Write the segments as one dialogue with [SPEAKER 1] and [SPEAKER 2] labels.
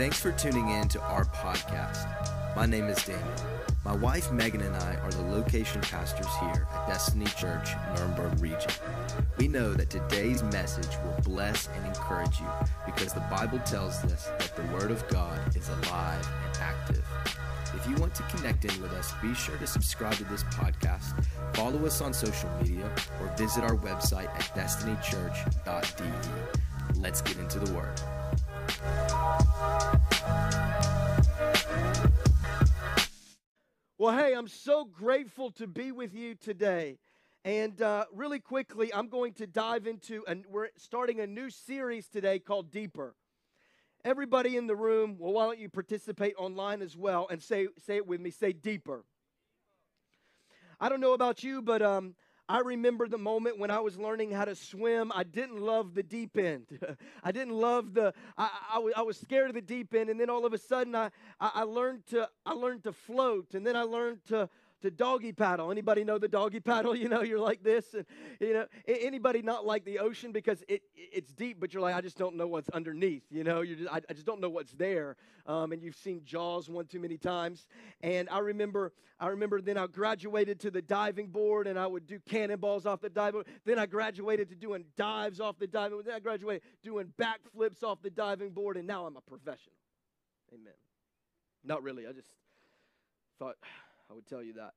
[SPEAKER 1] Thanks for tuning in to our podcast. My name is Daniel. My wife Megan and I are the location pastors here at Destiny Church, Nuremberg region. We know that today's message will bless and encourage you because the Bible tells us that the Word of God is alive and active. If you want to connect in with us, be sure to subscribe to this podcast, follow us on social media, or visit our website at destinychurch.de. Let's get into the Word.
[SPEAKER 2] Well, hey, I'm so grateful to be with you today. And uh, really quickly, I'm going to dive into, and we're starting a new series today called Deeper. Everybody in the room, well, why don't you participate online as well and say, say it with me, say deeper. I don't know about you, but um, I remember the moment when I was learning how to swim. I didn't love the deep end. I didn't love the. I, I, I, was scared of the deep end, and then all of a sudden, I, I learned to I learned to float, and then I learned to to doggy paddle. Anybody know the doggy paddle? You know, you're like this, and you know, anybody not like the ocean because it it's deep, but you're like, I just don't know what's underneath. You know, you just I, I, just don't know what's there. Um, and you've seen Jaws one too many times. And I remember, I remember then I graduated to the diving board, and I would do cannonballs off the diving. Board. Then I graduated to doing dives off the diving. board. Then I graduated doing backflips off the diving board, and now I'm a professional. Amen. Not really. I just thought. I would tell you that.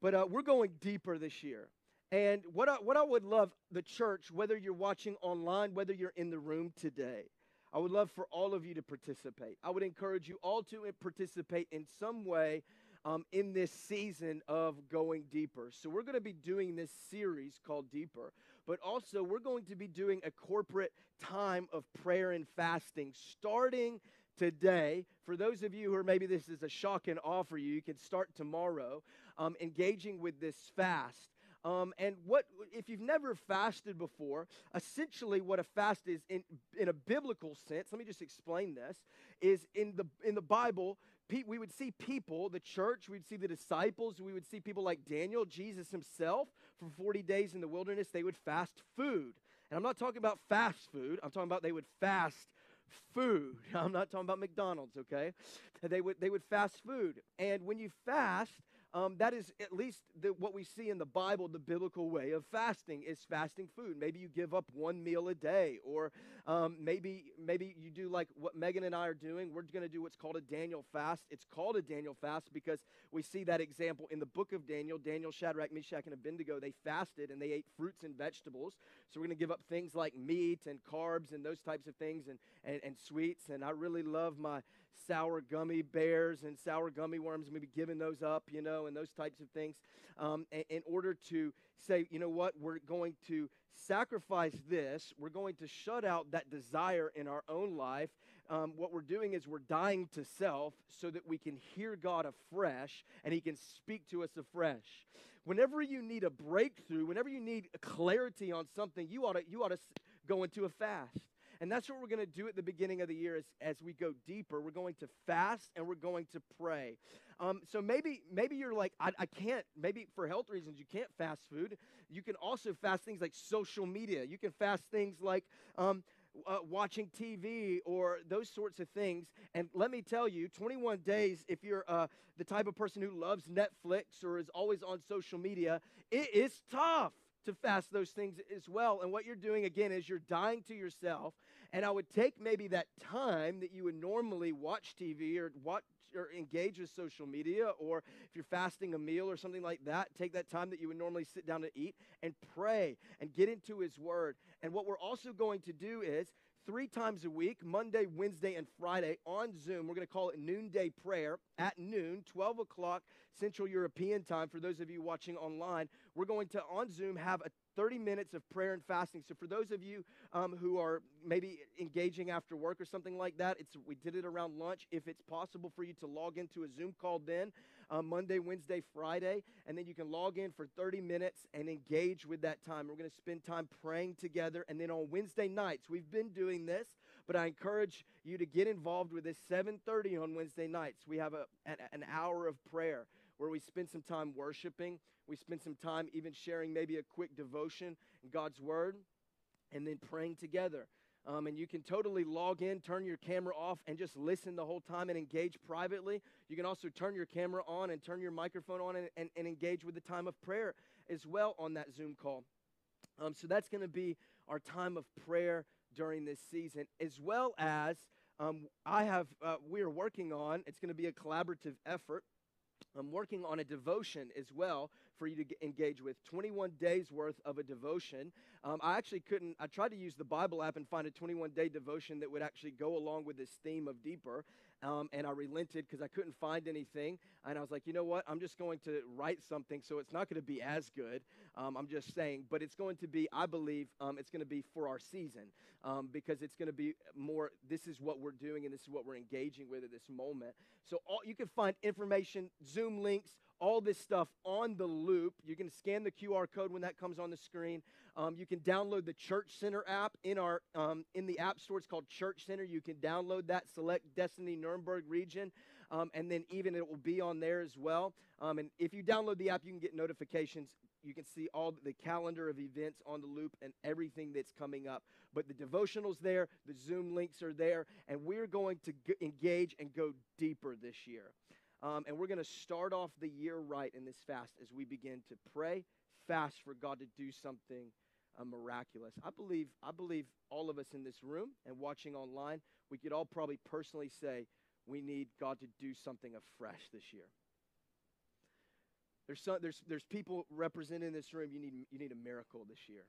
[SPEAKER 2] But uh, we're going deeper this year. And what I, what I would love, the church, whether you're watching online, whether you're in the room today, I would love for all of you to participate. I would encourage you all to participate in some way um, in this season of going deeper. So, we're going to be doing this series called Deeper, but also we're going to be doing a corporate time of prayer and fasting starting today. For those of you who are maybe this is a shock and awe for you, you can start tomorrow um, engaging with this fast. Um, and what if you've never fasted before? Essentially, what a fast is in in a biblical sense. Let me just explain this. Is in the in the Bible, we would see people, the church, we'd see the disciples, we would see people like Daniel, Jesus himself, for 40 days in the wilderness, they would fast food. And I'm not talking about fast food, I'm talking about they would fast food. I'm not talking about McDonald's, okay? They would, they would fast food. And when you fast, um, that is at least the, what we see in the Bible, the biblical way of fasting is fasting food. Maybe you give up one meal a day, or um, maybe maybe you do like what Megan and I are doing. We're going to do what's called a Daniel fast. It's called a Daniel fast because we see that example in the book of Daniel. Daniel, Shadrach, Meshach, and Abednego they fasted and they ate fruits and vegetables. So we're going to give up things like meat and carbs and those types of things and, and, and sweets. And I really love my sour gummy bears and sour gummy worms, and maybe giving those up, you know, and those types of things, um, in, in order to say, you know what, we're going to sacrifice this, we're going to shut out that desire in our own life. Um, what we're doing is we're dying to self so that we can hear God afresh and He can speak to us afresh. Whenever you need a breakthrough, whenever you need clarity on something, you ought to, you ought to go into a fast. And that's what we're going to do at the beginning of the year as, as we go deeper. We're going to fast and we're going to pray. Um, so maybe maybe you're like, I, I can't, maybe for health reasons, you can't fast food. You can also fast things like social media. You can fast things like um, uh, watching TV or those sorts of things. And let me tell you, 21 days, if you're uh, the type of person who loves Netflix or is always on social media, it is tough to fast those things as well. And what you're doing again is you're dying to yourself. And I would take maybe that time that you would normally watch TV or watch or engage with social media, or if you're fasting a meal or something like that, take that time that you would normally sit down to eat and pray and get into His Word. And what we're also going to do is three times a week Monday, Wednesday, and Friday on Zoom. We're going to call it Noonday Prayer at noon, 12 o'clock Central European time. For those of you watching online, we're going to on Zoom have a 30 minutes of prayer and fasting. So for those of you um, who are maybe engaging after work or something like that, it's we did it around lunch. If it's possible for you to log into a Zoom call then, uh, Monday, Wednesday, Friday, and then you can log in for 30 minutes and engage with that time. We're going to spend time praying together, and then on Wednesday nights, we've been doing this, but I encourage you to get involved with this 7:30 on Wednesday nights. We have a, an, an hour of prayer where we spend some time worshiping. We spend some time even sharing maybe a quick devotion in God's Word and then praying together. Um, and you can totally log in, turn your camera off, and just listen the whole time and engage privately. You can also turn your camera on and turn your microphone on and, and, and engage with the time of prayer as well on that Zoom call. Um, so that's going to be our time of prayer during this season, as well as um, I have, uh, we are working on, it's going to be a collaborative effort. I'm working on a devotion as well for you to get, engage with 21 days worth of a devotion. Um, I actually couldn't, I tried to use the Bible app and find a 21 day devotion that would actually go along with this theme of deeper. Um, and I relented because I couldn't find anything. And I was like, you know what? I'm just going to write something so it's not going to be as good. Um, I'm just saying, but it's going to be, I believe, um, it's going to be for our season um, because it's going to be more, this is what we're doing and this is what we're engaging with at this moment. So all, you can find information, Zoom links, all this stuff on the loop. You can scan the QR code when that comes on the screen. Um, you can download the Church Center app in our um, in the App Store. It's called Church Center. You can download that. Select Destiny Nuremberg region, um, and then even it will be on there as well. Um, and if you download the app, you can get notifications. You can see all the calendar of events on the loop and everything that's coming up. But the devotionals there, the Zoom links are there, and we're going to g- engage and go deeper this year. Um, and we're going to start off the year right in this fast as we begin to pray, fast for God to do something uh, miraculous. I believe, I believe all of us in this room and watching online, we could all probably personally say we need God to do something afresh this year. There's, some, there's, there's people represented in this room, you need, you need a miracle this year.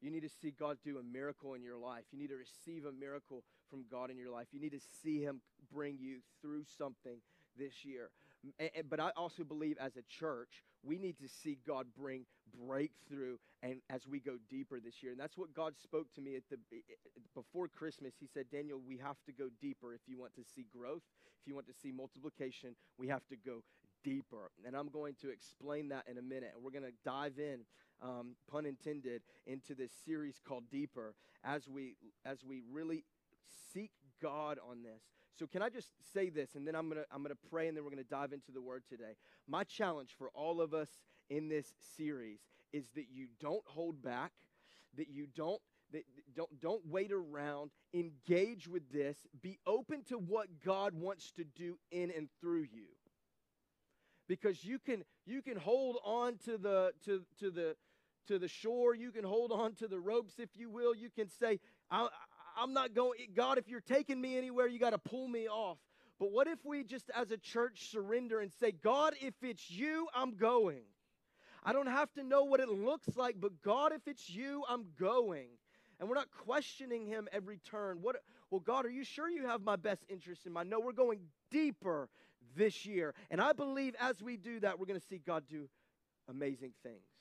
[SPEAKER 2] You need to see God do a miracle in your life. You need to receive a miracle from God in your life. You need to see Him bring you through something this year. But I also believe as a church, we need to see God bring breakthrough and as we go deeper this year. And that's what God spoke to me at the before Christmas. He said, "Daniel, we have to go deeper if you want to see growth, if you want to see multiplication, we have to go deeper." And I'm going to explain that in a minute. And we're going to dive in, um, pun intended, into this series called Deeper as we as we really seek God on this. So can I just say this and then I'm going to I'm going to pray and then we're going to dive into the word today. My challenge for all of us in this series is that you don't hold back, that you don't that don't don't wait around, engage with this, be open to what God wants to do in and through you. Because you can you can hold on to the to to the to the shore, you can hold on to the ropes if you will. You can say I I'm not going, God, if you're taking me anywhere, you got to pull me off. But what if we just as a church surrender and say, God, if it's you, I'm going. I don't have to know what it looks like, but God, if it's you, I'm going. And we're not questioning him every turn. What well, God, are you sure you have my best interest in mind? No, we're going deeper this year. And I believe as we do that, we're going to see God do amazing things.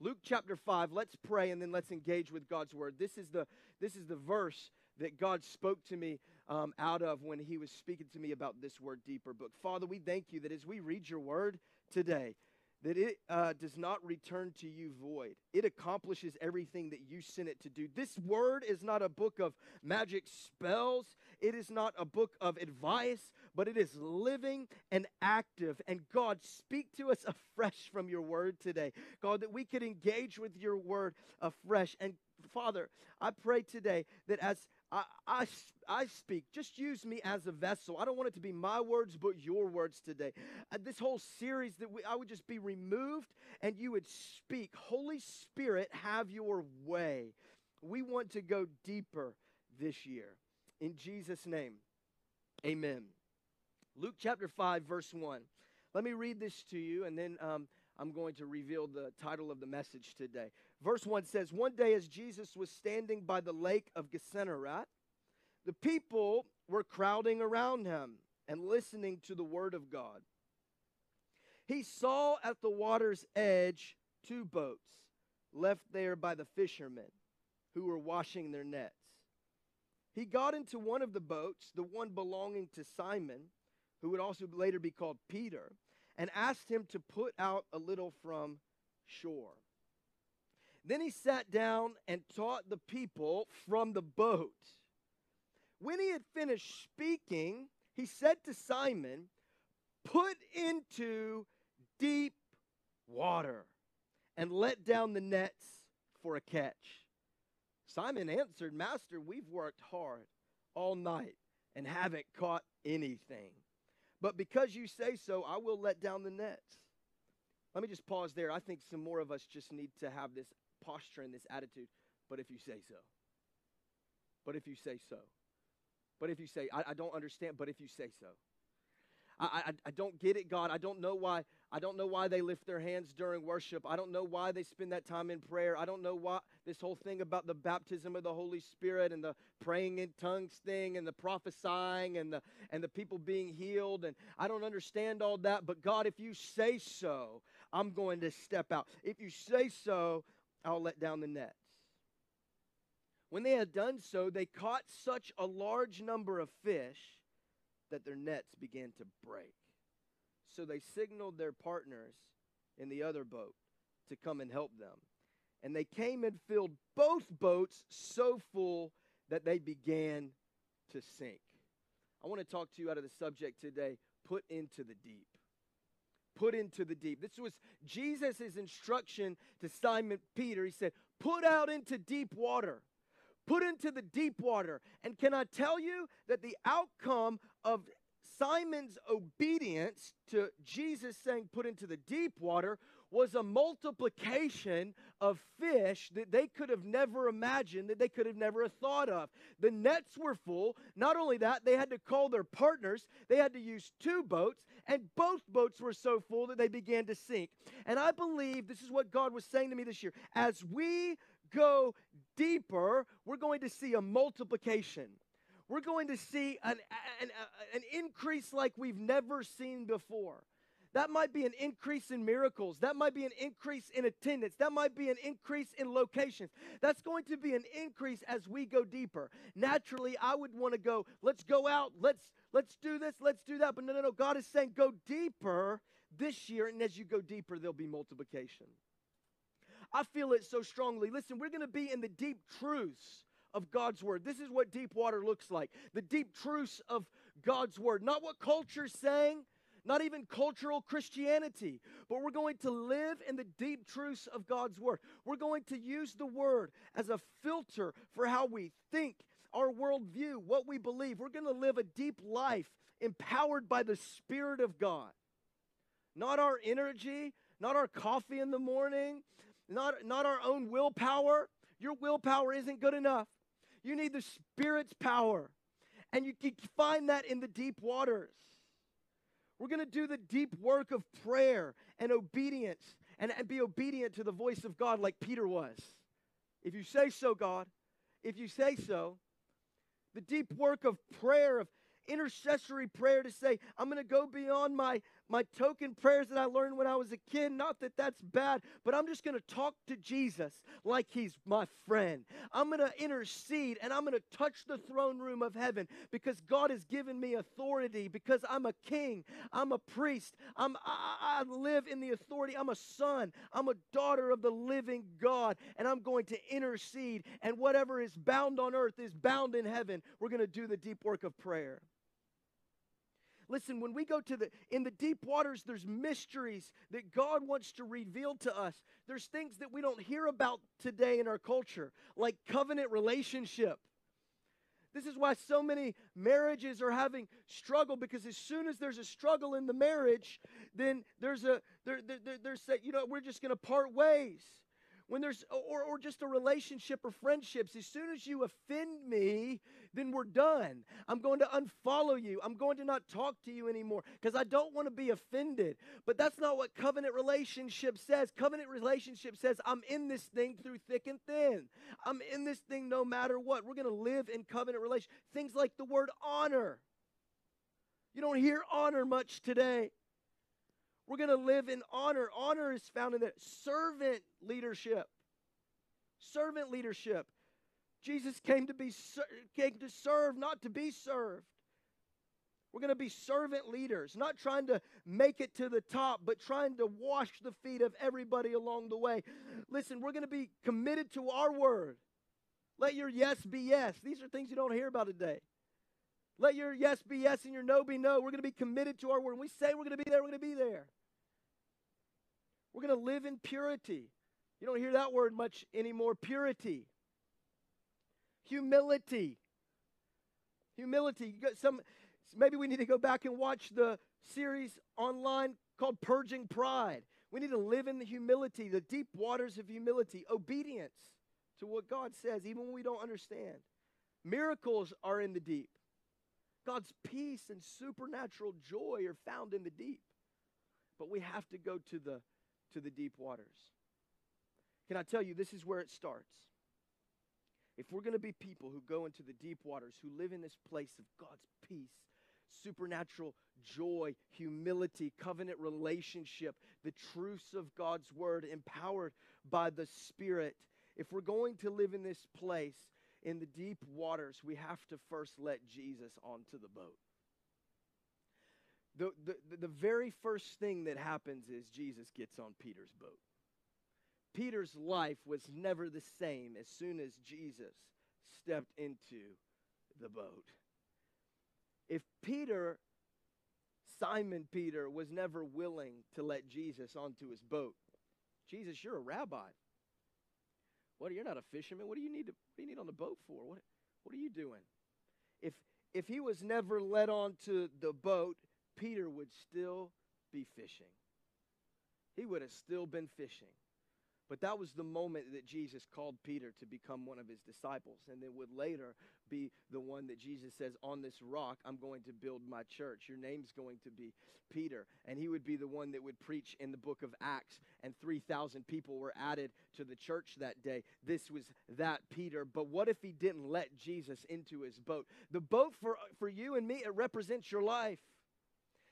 [SPEAKER 2] Luke chapter 5, let's pray and then let's engage with God's word. This is the, this is the verse that God spoke to me um, out of when he was speaking to me about this word deeper book. Father, we thank you that as we read your word today, that it uh, does not return to you void. It accomplishes everything that you sent it to do. This word is not a book of magic spells, it is not a book of advice, but it is living and active. And God, speak to us afresh from your word today. God, that we could engage with your word afresh. And Father, I pray today that as I, I, I speak. Just use me as a vessel. I don't want it to be my words, but your words today. Uh, this whole series that we, I would just be removed and you would speak. Holy Spirit, have your way. We want to go deeper this year. In Jesus' name, amen. Luke chapter 5, verse 1. Let me read this to you, and then um, I'm going to reveal the title of the message today. Verse 1 says One day, as Jesus was standing by the lake of Gennesaret, the people were crowding around him and listening to the word of God. He saw at the water's edge two boats left there by the fishermen who were washing their nets. He got into one of the boats, the one belonging to Simon, who would also later be called Peter, and asked him to put out a little from shore. Then he sat down and taught the people from the boat. When he had finished speaking, he said to Simon, Put into deep water and let down the nets for a catch. Simon answered, Master, we've worked hard all night and haven't caught anything. But because you say so, I will let down the nets. Let me just pause there. I think some more of us just need to have this posture and this attitude. But if you say so. But if you say so. But if you say, I, I don't understand, but if you say so. I, I, I don't get it, God. I don't know why. I don't know why they lift their hands during worship. I don't know why they spend that time in prayer. I don't know why this whole thing about the baptism of the Holy Spirit and the praying in tongues thing and the prophesying and the and the people being healed and I don't understand all that, but God, if you say so, I'm going to step out. If you say so, I'll let down the nets. When they had done so, they caught such a large number of fish that their nets began to break. So they signaled their partners in the other boat to come and help them. And they came and filled both boats so full that they began to sink. I want to talk to you out of the subject today put into the deep. Put into the deep. This was Jesus' instruction to Simon Peter. He said, Put out into deep water put into the deep water. And can I tell you that the outcome of Simon's obedience to Jesus saying, put into the deep water, was a multiplication of fish that they could have never imagined, that they could have never thought of. The nets were full. Not only that, they had to call their partners, they had to use two boats, and both boats were so full that they began to sink. And I believe this is what God was saying to me this year. As we go deeper, we're going to see a multiplication. We're going to see an, an, an increase like we've never seen before. That might be an increase in miracles. That might be an increase in attendance. That might be an increase in locations. That's going to be an increase as we go deeper. Naturally, I would want to go, let's go out, let's let's do this, let's do that. But no, no, no. God is saying go deeper this year, and as you go deeper, there'll be multiplication. I feel it so strongly. Listen, we're going to be in the deep truths of God's word. This is what deep water looks like the deep truths of God's word. Not what culture's saying, not even cultural Christianity, but we're going to live in the deep truths of God's word. We're going to use the word as a filter for how we think, our worldview, what we believe. We're going to live a deep life empowered by the Spirit of God. Not our energy, not our coffee in the morning, not, not our own willpower. Your willpower isn't good enough. You need the Spirit's power. And you can find that in the deep waters. We're going to do the deep work of prayer and obedience and, and be obedient to the voice of God like Peter was. If you say so, God, if you say so, the deep work of prayer, of intercessory prayer to say, I'm going to go beyond my, my token prayers that I learned when I was a kid. Not that that's bad, but I'm just going to talk to Jesus like he's my friend. I'm going to intercede and I'm going to touch the throne room of heaven because God has given me authority because I'm a king, I'm a priest, I'm, I, I live in the authority. I'm a son, I'm a daughter of the living God, and I'm going to intercede. And whatever is bound on earth is bound in heaven. We're going to do the deep work of prayer. Listen, when we go to the in the deep waters, there's mysteries that God wants to reveal to us. There's things that we don't hear about today in our culture, like covenant relationship. This is why so many marriages are having struggle because as soon as there's a struggle in the marriage, then there's a there, there, there's a, you know we're just going to part ways when there's or, or just a relationship or friendships as soon as you offend me then we're done. I'm going to unfollow you. I'm going to not talk to you anymore because i don't want to be offended. But that's not what covenant relationship says. Covenant relationship says i'm in this thing through thick and thin. I'm in this thing no matter what. We're going to live in covenant relation things like the word honor. You don't hear honor much today we're going to live in honor. Honor is found in that servant leadership. Servant leadership. Jesus came to be came to serve, not to be served. We're going to be servant leaders, not trying to make it to the top, but trying to wash the feet of everybody along the way. Listen, we're going to be committed to our word. Let your yes be yes. These are things you don't hear about today. Let your yes be yes and your no be no. We're going to be committed to our word. When we say we're going to be there, we're going to be there. We're going to live in purity. You don't hear that word much anymore purity. Humility. Humility. Some maybe we need to go back and watch the series online called Purging Pride. We need to live in the humility, the deep waters of humility, obedience to what God says, even when we don't understand. Miracles are in the deep. God's peace and supernatural joy are found in the deep. But we have to go to the to the deep waters. Can I tell you this is where it starts? If we're going to be people who go into the deep waters, who live in this place of God's peace, supernatural joy, humility, covenant relationship, the truths of God's word, empowered by the Spirit. If we're going to live in this place, in the deep waters, we have to first let Jesus onto the boat. The, the, the very first thing that happens is Jesus gets on Peter's boat. Peter's life was never the same as soon as Jesus stepped into the boat. If Peter, Simon Peter, was never willing to let Jesus onto his boat, Jesus, you're a rabbi. What you're not a fisherman. What do you need to what do you need on the boat for? What what are you doing? If if he was never led onto the boat, Peter would still be fishing. He would have still been fishing. But that was the moment that Jesus called Peter to become one of his disciples, and then would later be the one that Jesus says, On this rock, I'm going to build my church. Your name's going to be Peter. And he would be the one that would preach in the book of Acts, and 3,000 people were added to the church that day. This was that Peter. But what if he didn't let Jesus into his boat? The boat for, for you and me, it represents your life.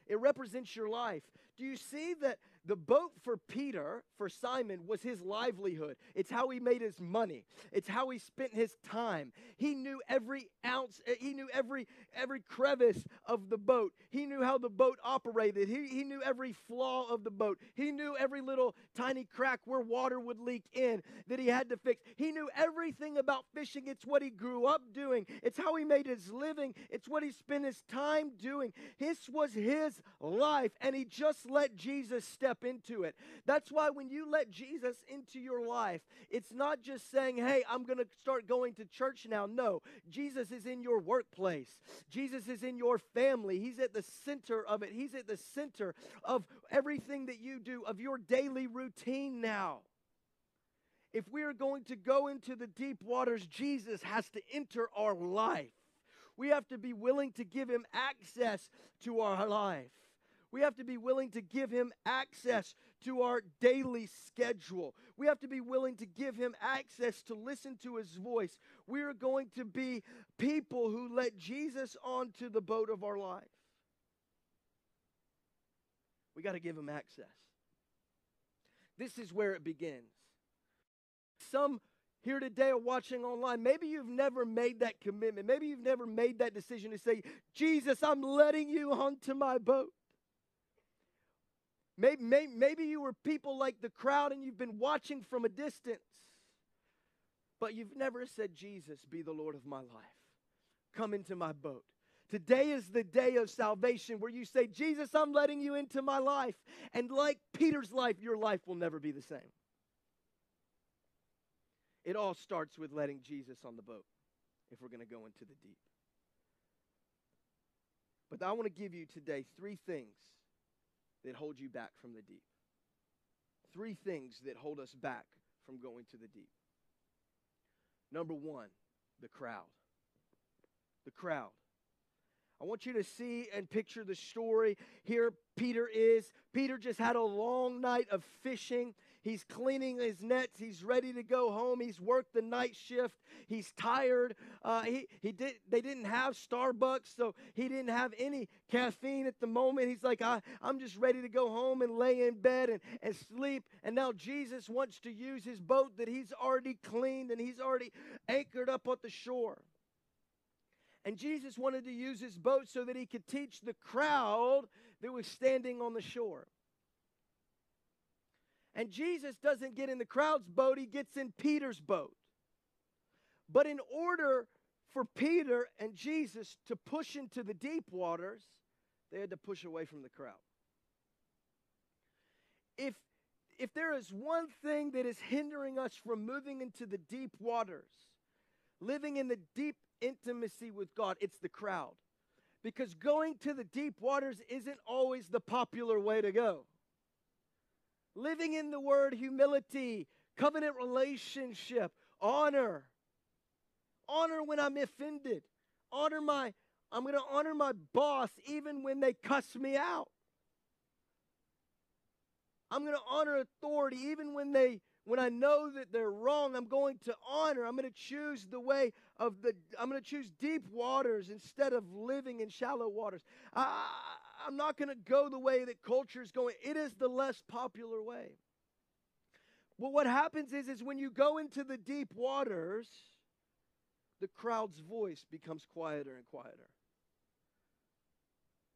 [SPEAKER 2] It represents your life. Do you see that the boat for Peter, for Simon, was his livelihood. It's how he made his money. It's how he spent his time. He knew every ounce, eh, he knew every every crevice of the boat. He knew how the boat operated. He, he knew every flaw of the boat. He knew every little tiny crack where water would leak in that he had to fix. He knew everything about fishing. It's what he grew up doing. It's how he made his living. It's what he spent his time doing. This was his life, and he just let Jesus step step into it. That's why when you let Jesus into your life, it's not just saying, hey, I'm going to start going to church now. No, Jesus is in your workplace, Jesus is in your family. He's at the center of it, He's at the center of everything that you do, of your daily routine now. If we are going to go into the deep waters, Jesus has to enter our life. We have to be willing to give him access to our life. We have to be willing to give him access to our daily schedule. We have to be willing to give him access to listen to his voice. We are going to be people who let Jesus onto the boat of our life. We got to give him access. This is where it begins. Some here today are watching online. Maybe you've never made that commitment. Maybe you've never made that decision to say, Jesus, I'm letting you onto my boat. Maybe, maybe, maybe you were people like the crowd and you've been watching from a distance, but you've never said, Jesus, be the Lord of my life. Come into my boat. Today is the day of salvation where you say, Jesus, I'm letting you into my life. And like Peter's life, your life will never be the same. It all starts with letting Jesus on the boat if we're going to go into the deep. But I want to give you today three things that hold you back from the deep. Three things that hold us back from going to the deep. Number one, the crowd. The crowd. I want you to see and picture the story. Here, Peter is. Peter just had a long night of fishing. He's cleaning his nets. He's ready to go home. He's worked the night shift. He's tired. Uh, he, he did, they didn't have Starbucks, so he didn't have any caffeine at the moment. He's like, I, I'm just ready to go home and lay in bed and, and sleep. And now Jesus wants to use his boat that he's already cleaned and he's already anchored up on the shore. And Jesus wanted to use his boat so that he could teach the crowd that was standing on the shore. And Jesus doesn't get in the crowd's boat, he gets in Peter's boat. But in order for Peter and Jesus to push into the deep waters, they had to push away from the crowd. If, if there is one thing that is hindering us from moving into the deep waters, living in the deep intimacy with God, it's the crowd. Because going to the deep waters isn't always the popular way to go. Living in the word humility, covenant relationship, honor. Honor when I'm offended. Honor my, I'm going to honor my boss even when they cuss me out. I'm going to honor authority even when they when I know that they're wrong, I'm going to honor. I'm going to choose the way of the I'm going to choose deep waters instead of living in shallow waters. I, I'm not going to go the way that culture is going. It is the less popular way. Well, what happens is, is when you go into the deep waters, the crowd's voice becomes quieter and quieter.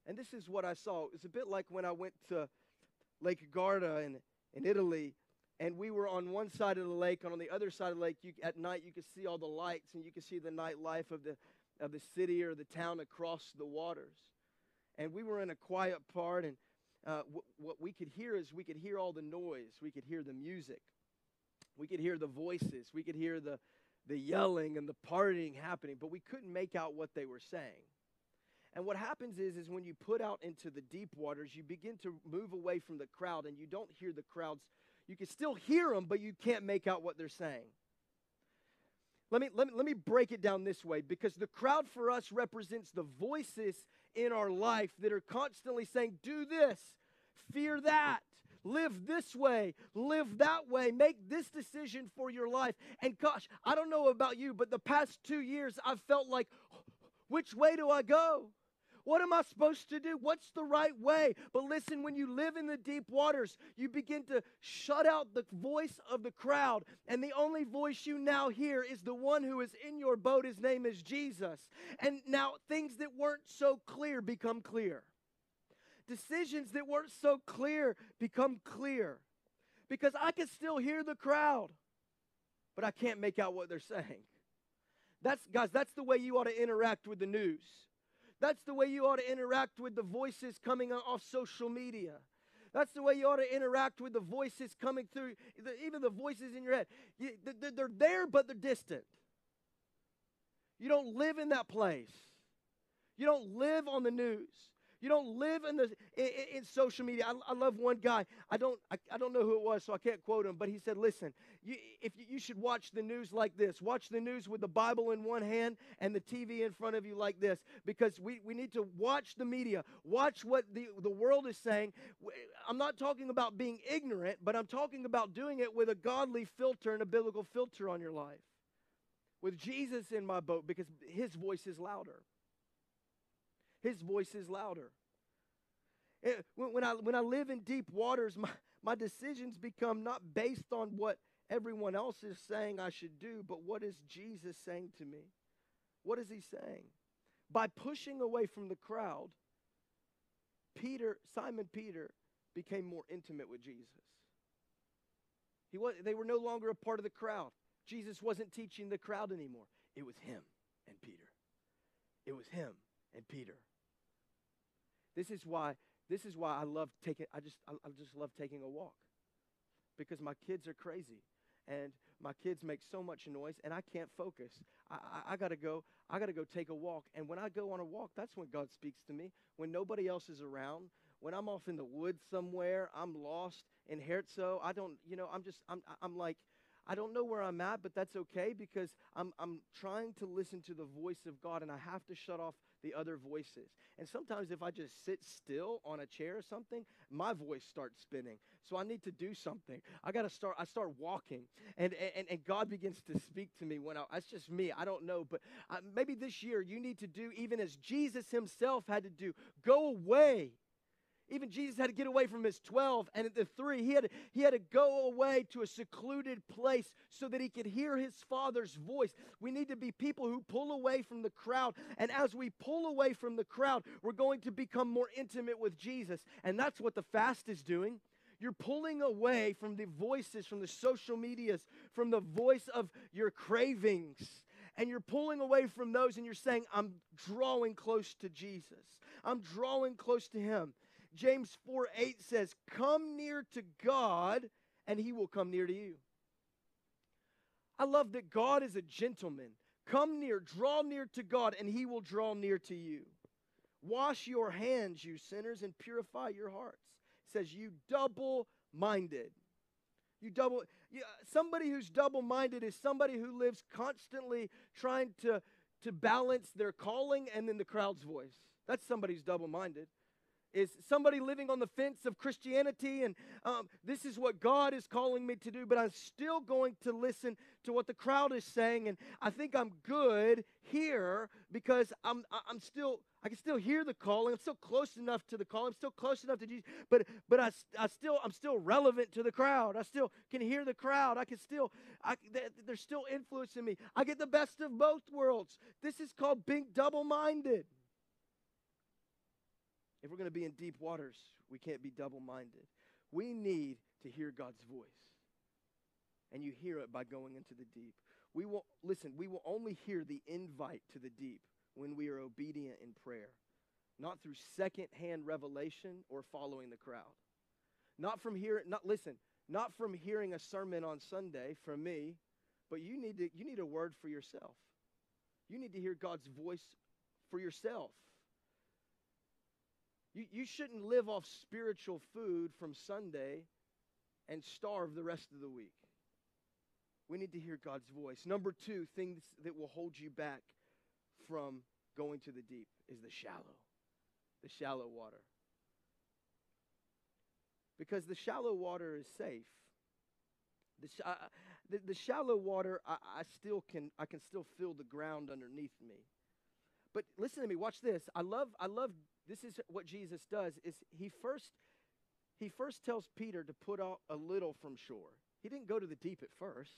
[SPEAKER 2] And this is what I saw. It's a bit like when I went to Lake Garda in, in Italy, and we were on one side of the lake, and on the other side of the lake, you, at night you could see all the lights, and you could see the nightlife of the, of the city or the town across the waters. And we were in a quiet part, and uh, what we could hear is we could hear all the noise, we could hear the music, we could hear the voices, we could hear the, the yelling and the partying happening, but we couldn't make out what they were saying. And what happens is, is when you put out into the deep waters, you begin to move away from the crowd and you don't hear the crowds. You can still hear them, but you can't make out what they're saying. Let me, let me, let me break it down this way because the crowd for us represents the voices in our life that are constantly saying, do this, fear that, live this way, live that way, make this decision for your life. And gosh, I don't know about you, but the past two years I've felt like, which way do I go? What am I supposed to do? What's the right way? But listen, when you live in the deep waters, you begin to shut out the voice of the crowd. And the only voice you now hear is the one who is in your boat. His name is Jesus. And now things that weren't so clear become clear. Decisions that weren't so clear become clear. Because I can still hear the crowd, but I can't make out what they're saying. That's, guys, that's the way you ought to interact with the news. That's the way you ought to interact with the voices coming off social media. That's the way you ought to interact with the voices coming through, even the voices in your head. They're there, but they're distant. You don't live in that place. You don't live on the news. You don't live in the in, in social media. I, I, love one guy. I don't I, I, don't know who it was, so I can't quote him. But he said, "Listen, you, if you, you should watch the news like this. Watch the news with the Bible in one hand and the TV in front of you like this, because we, we need to watch the media. Watch what the the world is saying. I'm not talking about being ignorant, but I'm talking about doing it with a godly filter and a biblical filter on your life. With Jesus in my boat, because His voice is louder." His voice is louder. Eh, when I, when I live in deep waters, my, my decisions become not based on what everyone else is saying I should do, but what is Jesus saying to me? What is he saying? By pushing away from the crowd, Peter, Simon Peter, became more intimate with Jesus. He was, they were no longer a part of the crowd. Jesus wasn't teaching the crowd anymore. It was him and Peter. It was him and Peter. This is why this is why I love taking I just I, I just love taking a walk. Because my kids are crazy and my kids make so much noise and I can't focus. I, I, I, gotta go, I gotta go take a walk. And when I go on a walk, that's when God speaks to me. When nobody else is around, when I'm off in the woods somewhere, I'm lost in Herzo. I don't, you know, I'm just, I'm, I'm like, I don't know where I'm at, but that's okay because I'm, I'm trying to listen to the voice of God and I have to shut off the other voices. And sometimes if I just sit still on a chair or something, my voice starts spinning. So I need to do something. I got to start, I start walking. And, and, and God begins to speak to me when I, that's just me. I don't know. But uh, maybe this year you need to do even as Jesus himself had to do go away even Jesus had to get away from his 12 and the 3 he had, he had to go away to a secluded place so that he could hear his father's voice. We need to be people who pull away from the crowd and as we pull away from the crowd, we're going to become more intimate with Jesus. And that's what the fast is doing. You're pulling away from the voices from the social medias, from the voice of your cravings and you're pulling away from those and you're saying, I'm drawing close to Jesus. I'm drawing close to Him. James 4 8 says, Come near to God, and he will come near to you. I love that God is a gentleman. Come near, draw near to God, and he will draw near to you. Wash your hands, you sinners, and purify your hearts. It says, You double minded. You double you, somebody who's double minded is somebody who lives constantly trying to, to balance their calling and then the crowd's voice. That's somebody who's double minded is somebody living on the fence of Christianity, and um, this is what God is calling me to do, but I'm still going to listen to what the crowd is saying, and I think I'm good here because I'm I'm still I can still hear the calling. I'm still close enough to the call. I'm still close enough to Jesus, but but I, I still I'm still relevant to the crowd. I still can hear the crowd. I can still I, they're still influencing me. I get the best of both worlds. This is called being double-minded. If we're going to be in deep waters, we can't be double minded. We need to hear God's voice. And you hear it by going into the deep. We will, listen, we will only hear the invite to the deep when we are obedient in prayer, not through secondhand revelation or following the crowd. Not from here, not, listen, not from hearing a sermon on Sunday from me, but you need, to, you need a word for yourself. You need to hear God's voice for yourself. You, you shouldn't live off spiritual food from Sunday and starve the rest of the week. We need to hear God's voice. Number two, things that will hold you back from going to the deep is the shallow, the shallow water. Because the shallow water is safe. The, sh- uh, the, the, shallow water, I, I still can, I can still feel the ground underneath me. But listen to me, watch this. I love, I love this is what Jesus does is he first he first tells Peter to put out a little from shore. He didn't go to the deep at first.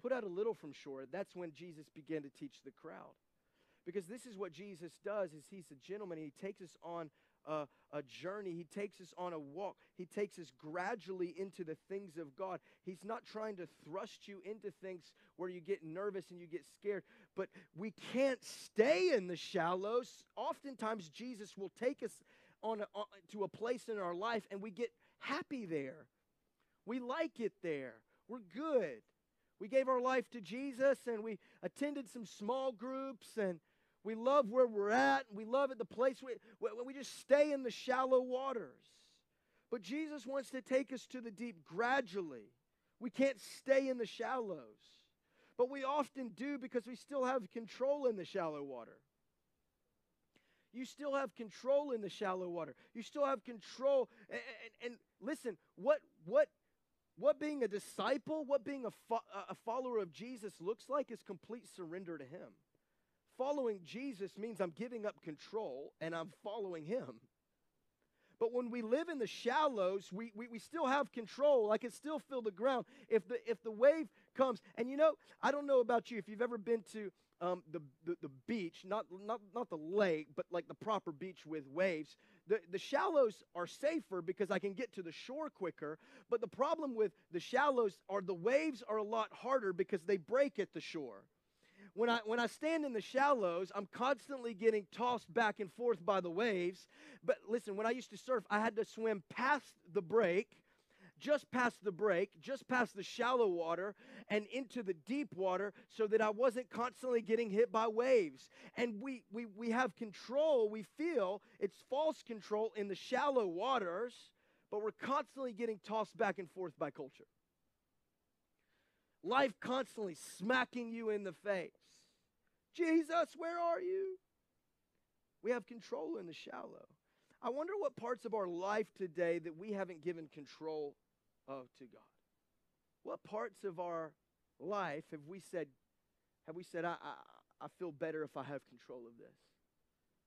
[SPEAKER 2] Put out a little from shore. That's when Jesus began to teach the crowd. Because this is what Jesus does is he's a gentleman. He takes us on a, a journey. He takes us on a walk. He takes us gradually into the things of God. He's not trying to thrust you into things where you get nervous and you get scared, but we can't stay in the shallows. Oftentimes, Jesus will take us on, a, on to a place in our life and we get happy there. We like it there. We're good. We gave our life to Jesus and we attended some small groups and we love where we're at. We love it, the place we, we just stay in the shallow waters. But Jesus wants to take us to the deep gradually. We can't stay in the shallows. But we often do because we still have control in the shallow water. You still have control in the shallow water. You still have control. And, and, and listen, what, what, what being a disciple, what being a, fo- a follower of Jesus looks like is complete surrender to Him. Following Jesus means I'm giving up control and I'm following him. But when we live in the shallows, we, we, we still have control. I can still feel the ground. If the, if the wave comes, and you know, I don't know about you, if you've ever been to um, the, the, the beach, not, not, not the lake, but like the proper beach with waves, the, the shallows are safer because I can get to the shore quicker. But the problem with the shallows are the waves are a lot harder because they break at the shore when I, when I stand in the shallows, I'm constantly getting tossed back and forth by the waves. But listen, when I used to surf, I had to swim past the break, just past the break, just past the shallow water, and into the deep water so that I wasn't constantly getting hit by waves. And we, we, we have control, we feel it's false control in the shallow waters, but we're constantly getting tossed back and forth by culture. Life constantly smacking you in the face. Jesus, where are you? We have control in the shallow. I wonder what parts of our life today that we haven't given control of to God. What parts of our life have we said, have we said, I, I, I feel better if I have control of this?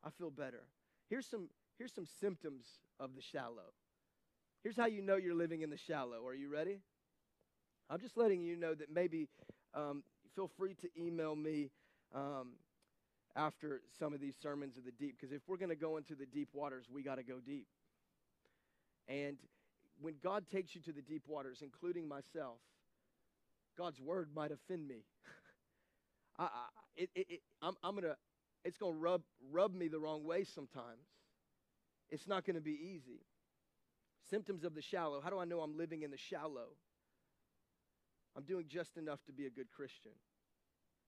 [SPEAKER 2] I feel better. Here's some, here's some symptoms of the shallow. Here's how you know you're living in the shallow. Are you ready? I'm just letting you know that maybe um, feel free to email me um, after some of these sermons of the deep. Because if we're going to go into the deep waters, we got to go deep. And when God takes you to the deep waters, including myself, God's word might offend me. I, I, it, it, I'm, I'm gonna, it's gonna rub, rub me the wrong way sometimes. It's not gonna be easy. Symptoms of the shallow. How do I know I'm living in the shallow? I'm doing just enough to be a good Christian.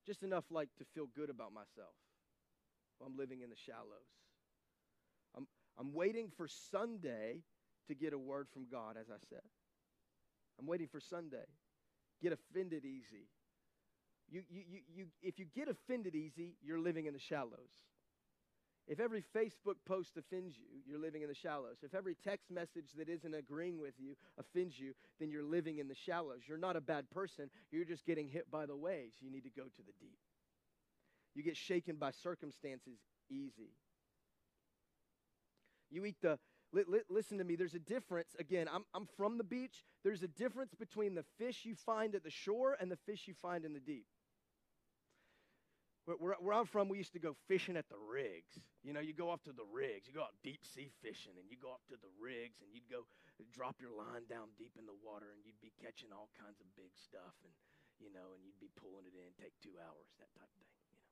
[SPEAKER 2] Just enough like to feel good about myself. I'm living in the shallows. I'm, I'm waiting for Sunday to get a word from God, as I said. I'm waiting for Sunday. Get offended easy. You, you, you, you, if you get offended easy, you're living in the shallows. If every Facebook post offends you, you're living in the shallows. If every text message that isn't agreeing with you offends you, then you're living in the shallows. You're not a bad person. You're just getting hit by the waves. You need to go to the deep. You get shaken by circumstances easy. You eat the, li- li- listen to me, there's a difference. Again, I'm, I'm from the beach. There's a difference between the fish you find at the shore and the fish you find in the deep. Where, where, I'm from, we used to go fishing at the rigs. You know, you go off to the rigs. You go out deep sea fishing, and you go up to the rigs, and you'd go drop your line down deep in the water, and you'd be catching all kinds of big stuff, and you know, and you'd be pulling it in, take two hours, that type of thing. You know.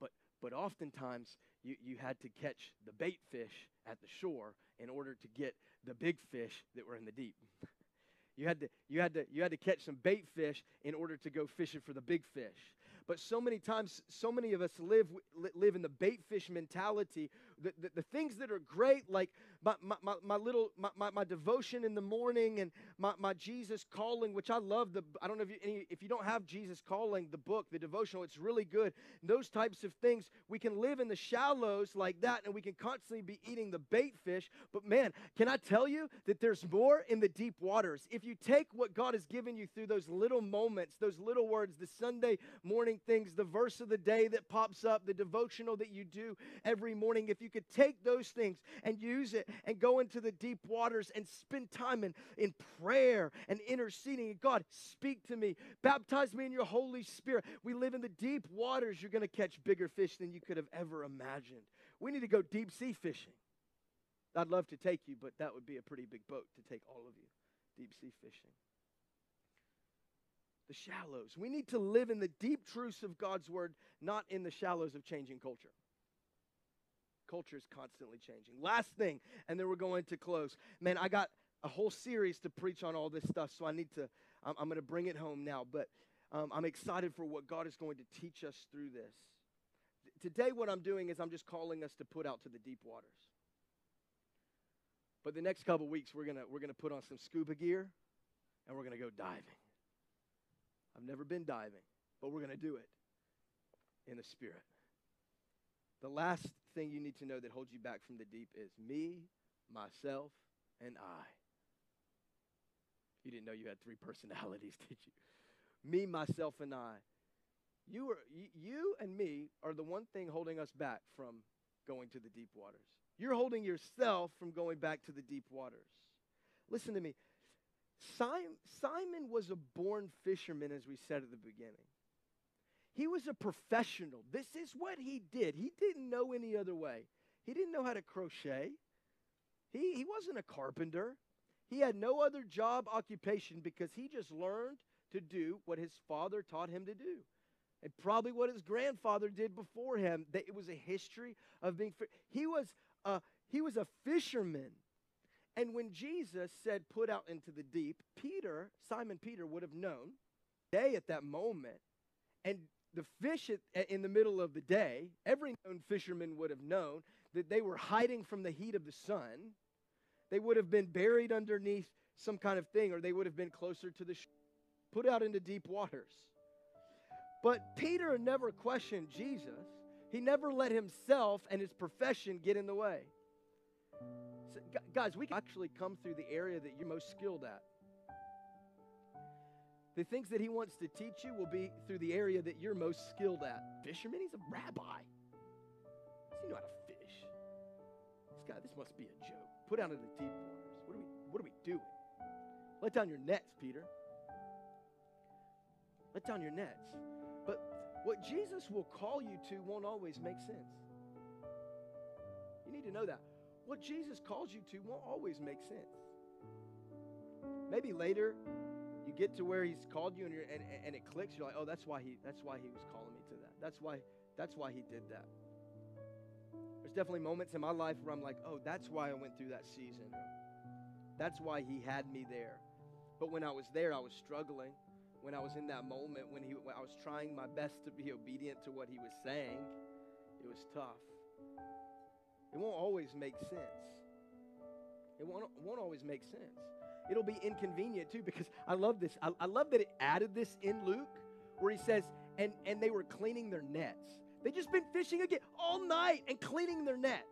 [SPEAKER 2] But but oftentimes you, you had to catch the bait fish at the shore in order to get the big fish that were in the deep. you had to you had to you had to catch some bait fish in order to go fishing for the big fish. But so many times, so many of us live, live in the bait fish mentality. The, the, the things that are great, like my, my, my, my little my, my, my, devotion in the morning and my, my Jesus calling, which I love. The I don't know if you, if you don't have Jesus calling, the book, the devotional, it's really good. Those types of things, we can live in the shallows like that, and we can constantly be eating the bait fish. But man, can I tell you that there's more in the deep waters? If you take what God has given you through those little moments, those little words, the Sunday morning things, the verse of the day that pops up, the devotional that you do every morning, if you could take those things and use it and go into the deep waters and spend time in, in prayer and interceding, God, speak to me, baptize me in your Holy Spirit. We live in the deep waters, you're going to catch bigger fish than you could have ever imagined. We need to go deep sea fishing. I'd love to take you, but that would be a pretty big boat to take all of you deep sea fishing the shallows. We need to live in the deep truths of God's word, not in the shallows of changing culture. Culture is constantly changing. Last thing, and then we're going to close. Man, I got a whole series to preach on all this stuff, so I need to, I'm, I'm going to bring it home now. But um, I'm excited for what God is going to teach us through this. Today, what I'm doing is I'm just calling us to put out to the deep waters. But the next couple weeks, we're to we're to put on some scuba gear and we're to go diving. I've never been diving, but we're to do it in the Spirit. The last thing you need to know that holds you back from the deep is me, myself, and I. You didn't know you had three personalities, did you? Me, myself, and I. You, are, you and me are the one thing holding us back from going to the deep waters. You're holding yourself from going back to the deep waters. Listen to me. Simon, Simon was a born fisherman, as we said at the beginning. He was a professional. This is what he did. He didn't know any other way. He didn't know how to crochet. He, he wasn't a carpenter. He had no other job occupation because he just learned to do what his father taught him to do. And probably what his grandfather did before him. That it was a history of being. He was a, he was a fisherman. And when Jesus said, put out into the deep, Peter, Simon Peter, would have known day at that moment. And the fish at, in the middle of the day, every known fisherman would have known that they were hiding from the heat of the sun. They would have been buried underneath some kind of thing, or they would have been closer to the shore, put out into deep waters. But Peter never questioned Jesus. He never let himself and his profession get in the way. So, Guys, we can actually come through the area that you're most skilled at. The things that he wants to teach you will be through the area that you're most skilled at. Fisherman, he's a rabbi. Does he know how to fish? This guy, this must be a joke. Put out into the deep waters. What are we, what are we doing? Let down your nets, Peter. Let down your nets. But what Jesus will call you to won't always make sense. You need to know that what Jesus calls you to won't always make sense. Maybe later you get to where he's called you and, and, and it clicks. You're like, oh, that's why he that's why he was calling me to that. That's why that's why he did that. There's definitely moments in my life where I'm like, oh, that's why I went through that season. That's why he had me there. But when I was there, I was struggling. when I was in that moment when he when I was trying my best to be obedient to what he was saying. It was tough. It won't always make sense. It won't, won't always make sense. It'll be inconvenient too because I love this. I, I love that it added this in Luke where he says, and, and they were cleaning their nets. They just been fishing again all night and cleaning their nets.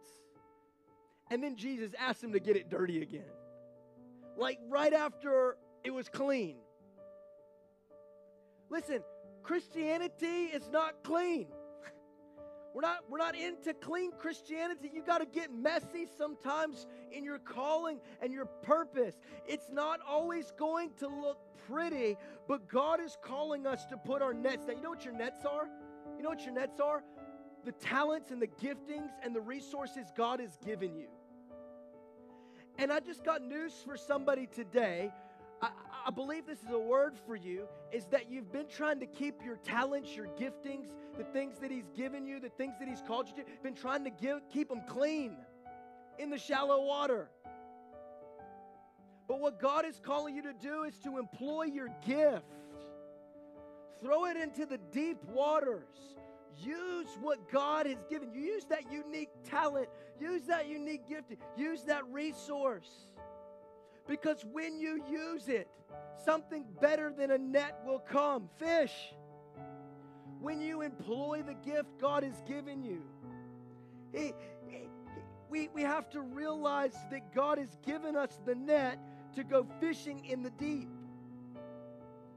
[SPEAKER 2] And then Jesus asked them to get it dirty again. Like right after it was clean. Listen, Christianity is not clean. We're not, we're not into clean Christianity. You got to get messy sometimes in your calling and your purpose. It's not always going to look pretty, but God is calling us to put our nets. Now, you know what your nets are? You know what your nets are? The talents and the giftings and the resources God has given you. And I just got news for somebody today I, I, believe this is a word for you is that you've been trying to keep your talents, your giftings, the things that He's given you, the things that He's called you to, been trying to give, keep them clean in the shallow water. But what God is calling you to do is to employ your gift, throw it into the deep waters. Use what God has given you. Use that unique talent. Use that unique gift. Use that resource. Because when you use it, something better than a net will come fish. When you employ the gift God has given you, he, he, we, we have to realize that God has given us the net to go fishing in the deep.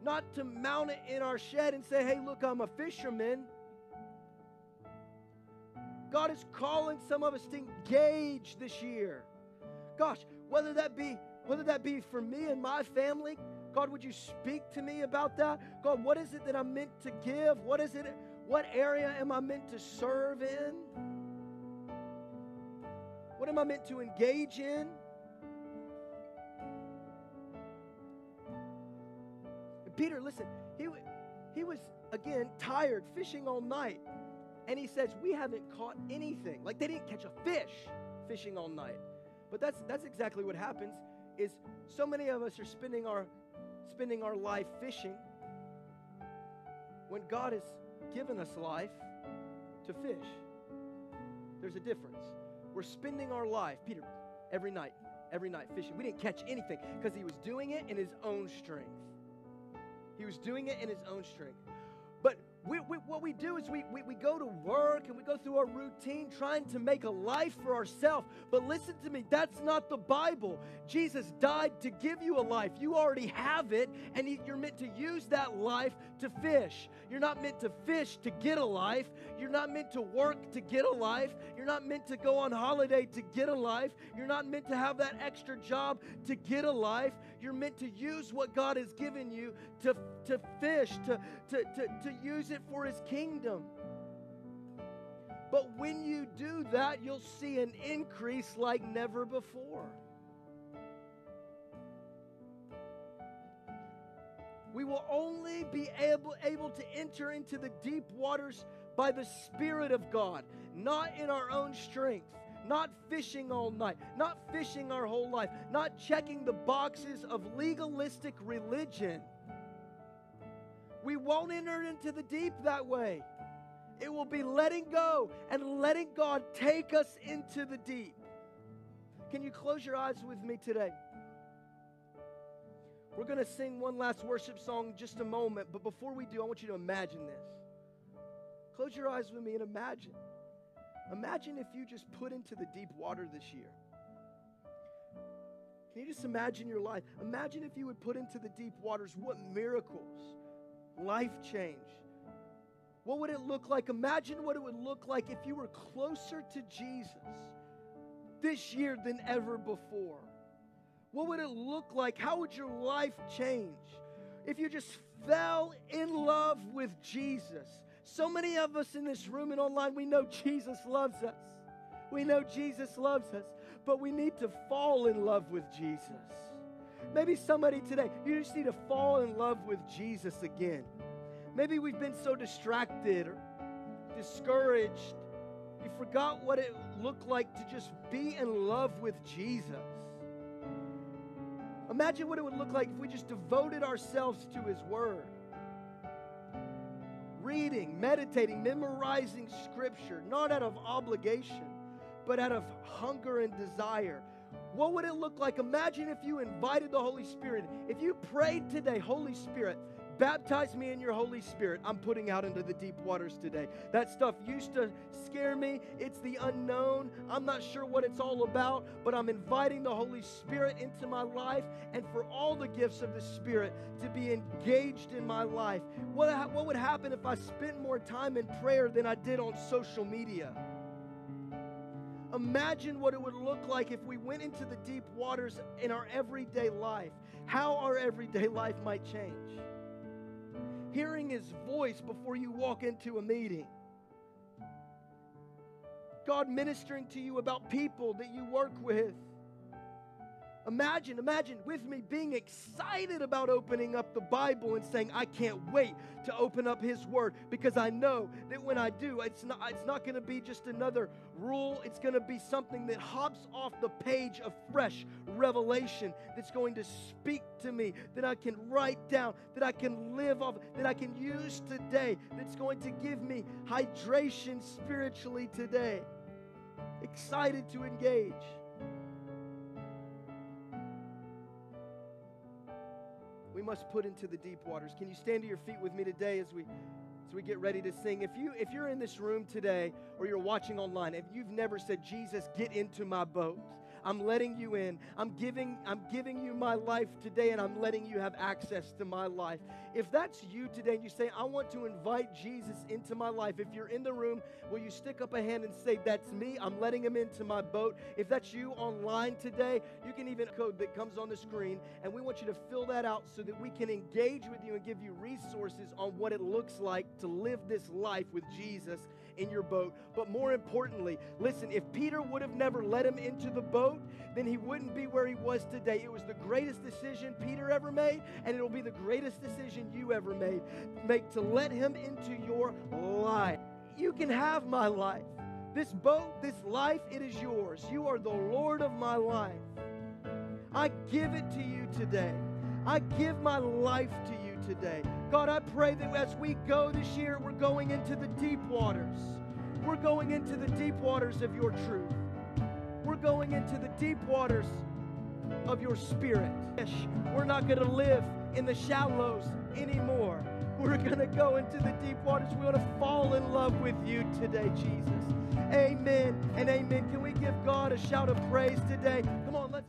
[SPEAKER 2] Not to mount it in our shed and say, hey, look, I'm a fisherman. God is calling some of us to engage this year. Gosh, whether that be whether that be for me and my family. God, would you speak to me about that? God, what is it that I'm meant to give? What is it? What area am I meant to serve in? What am I meant to engage in? Peter, listen, he, he was, again, tired, fishing all night. And he says, We haven't caught anything. Like they didn't catch a fish fishing all night. But that's, that's exactly what happens is so many of us are spending our spending our life fishing when God has given us life to fish. There's a difference. We're spending our life, Peter, every night, every night fishing. We didn't catch anything because he was doing it in his own strength. He was doing it in his own strength. We, we, what we do is we, we, we go to work and we go through our routine trying to make a life for ourselves. But listen to me, that's not the Bible. Jesus died to give you a life. You already have it, and you're meant to use that life to fish. You're not meant to fish to get a life. You're not meant to work to get a life. You're not meant to go on holiday to get a life. You're not meant to have that extra job to get a life. You're meant to use what God has given you to, to fish, to, to, to, to use it for His kingdom. But when you do that, you'll see an increase like never before. We will only be able, able to enter into the deep waters by the Spirit of God, not in our own strength, not fishing all night, not fishing our whole life, not checking the boxes of legalistic religion. We won't enter into the deep that way. It will be letting go and letting God take us into the deep. Can you close your eyes with me today? We're going to sing one last worship song just a moment, but before we do, I want you to imagine this. Close your eyes with me and imagine. Imagine if you just put into the deep water this year. Can you just imagine your life? Imagine if you would put into the deep waters what miracles, life change. What would it look like? Imagine what it would look like if you were closer to Jesus this year than ever before. What would it look like? How would your life change if you just fell in love with Jesus? So many of us in this room and online, we know Jesus loves us. We know Jesus loves us, but we need to fall in love with Jesus. Maybe somebody today, you just need to fall in love with Jesus again. Maybe we've been so distracted or discouraged. You forgot what it looked like to just be in love with Jesus. Imagine what it would look like if we just devoted ourselves to His Word. reading, meditating, memorizing scripture, not out of obligation, but out of hunger and desire. What would it look like? Imagine if you invited the Holy Spirit. If you prayed today, Holy Spirit, Baptize me in your Holy Spirit. I'm putting out into the deep waters today. That stuff used to scare me. It's the unknown. I'm not sure what it's all about, but I'm inviting the Holy Spirit into my life and for all the gifts of the Spirit to be engaged in my life. What, what would happen if I spent more time in prayer than I did on social media? Imagine what it would look like if we went into the deep waters in our everyday life, how our everyday life might change hearing His voice before you walk into a meeting. God ministering to you about people that you work with. Imagine, imagine with me being excited about opening up the Bible and saying, I can't wait to open up His Word because I know that when I do, it's not, it's not going to be just another rule. It's going to be something that hops off the page of fresh revelation that's going to speak to me, that I can write down, that I can live off, that I can use today, that's going to give me hydration spiritually today. Excited to engage. We must put into the deep waters. Can you stand to your feet with me today as we as we get ready to sing? If you if you're in this room today or you're watching online, if you've never said, "Jesus, get into my boat." I'm letting you in. I'm giving, I'm giving you my life today and I'm letting you have access to my life. If that's you today and you say, I want to invite Jesus into my life, if you're in the room, will you stick up a hand and say, That's me? I'm letting him into my boat. If that's you online today, you can even code that comes on the screen and we want you to fill that out so that we can engage with you and give you resources on what it looks like to live this life with Jesus in your boat. But more importantly, listen, if Peter would have never let him into the boat, then he wouldn't be where he was today. It was the greatest decision Peter ever made, and it'll be the greatest decision you ever made. Make to let him into your life. You can have my life. This boat, this life, it is yours. You are the Lord of my life. I give it to you today. I give my life to you today. God, I pray that as we go this year, we're going into the deep waters. We're going into the deep waters of your truth. We're going into the deep waters of your spirit. We're not going to live in the shallows anymore. We're going to go into the deep waters. We want to fall in love with you today, Jesus. Amen and amen. Can we give God a shout of praise today? Come on, let's.